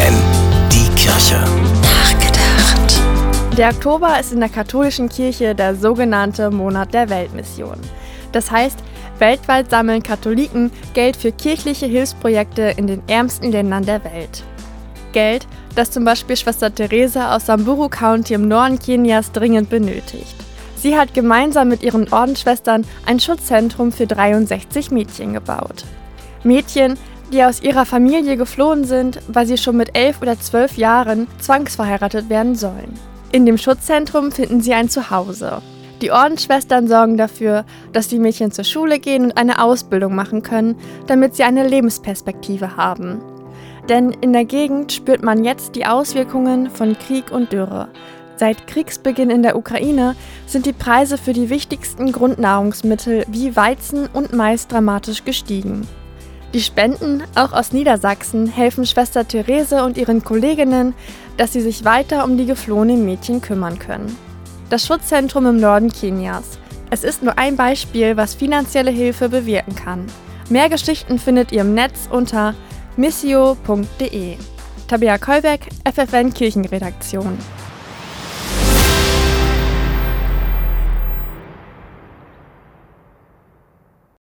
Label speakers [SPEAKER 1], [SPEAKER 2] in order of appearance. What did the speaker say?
[SPEAKER 1] FFN, die Kirche.
[SPEAKER 2] Nachgedacht.
[SPEAKER 3] Der Oktober ist in der katholischen Kirche der sogenannte Monat der Weltmission. Das heißt, weltweit sammeln Katholiken Geld für kirchliche Hilfsprojekte in den ärmsten Ländern der Welt. Geld, das zum Beispiel Schwester Theresa aus Samburu County im Norden Kenias dringend benötigt. Sie hat gemeinsam mit ihren Ordensschwestern ein Schutzzentrum für 63 Mädchen gebaut. Mädchen, die aus ihrer Familie geflohen sind, weil sie schon mit elf oder zwölf Jahren zwangsverheiratet werden sollen. In dem Schutzzentrum finden sie ein Zuhause. Die Ordensschwestern sorgen dafür, dass die Mädchen zur Schule gehen und eine Ausbildung machen können, damit sie eine Lebensperspektive haben. Denn in der Gegend spürt man jetzt die Auswirkungen von Krieg und Dürre. Seit Kriegsbeginn in der Ukraine sind die Preise für die wichtigsten Grundnahrungsmittel wie Weizen und Mais dramatisch gestiegen. Die Spenden, auch aus Niedersachsen, helfen Schwester Therese und ihren Kolleginnen, dass sie sich weiter um die geflohenen Mädchen kümmern können. Das Schutzzentrum im Norden Kenias. Es ist nur ein Beispiel, was finanzielle Hilfe bewirken kann. Mehr Geschichten findet ihr im Netz unter missio.de. Tabea Kolbeck, FFN Kirchenredaktion.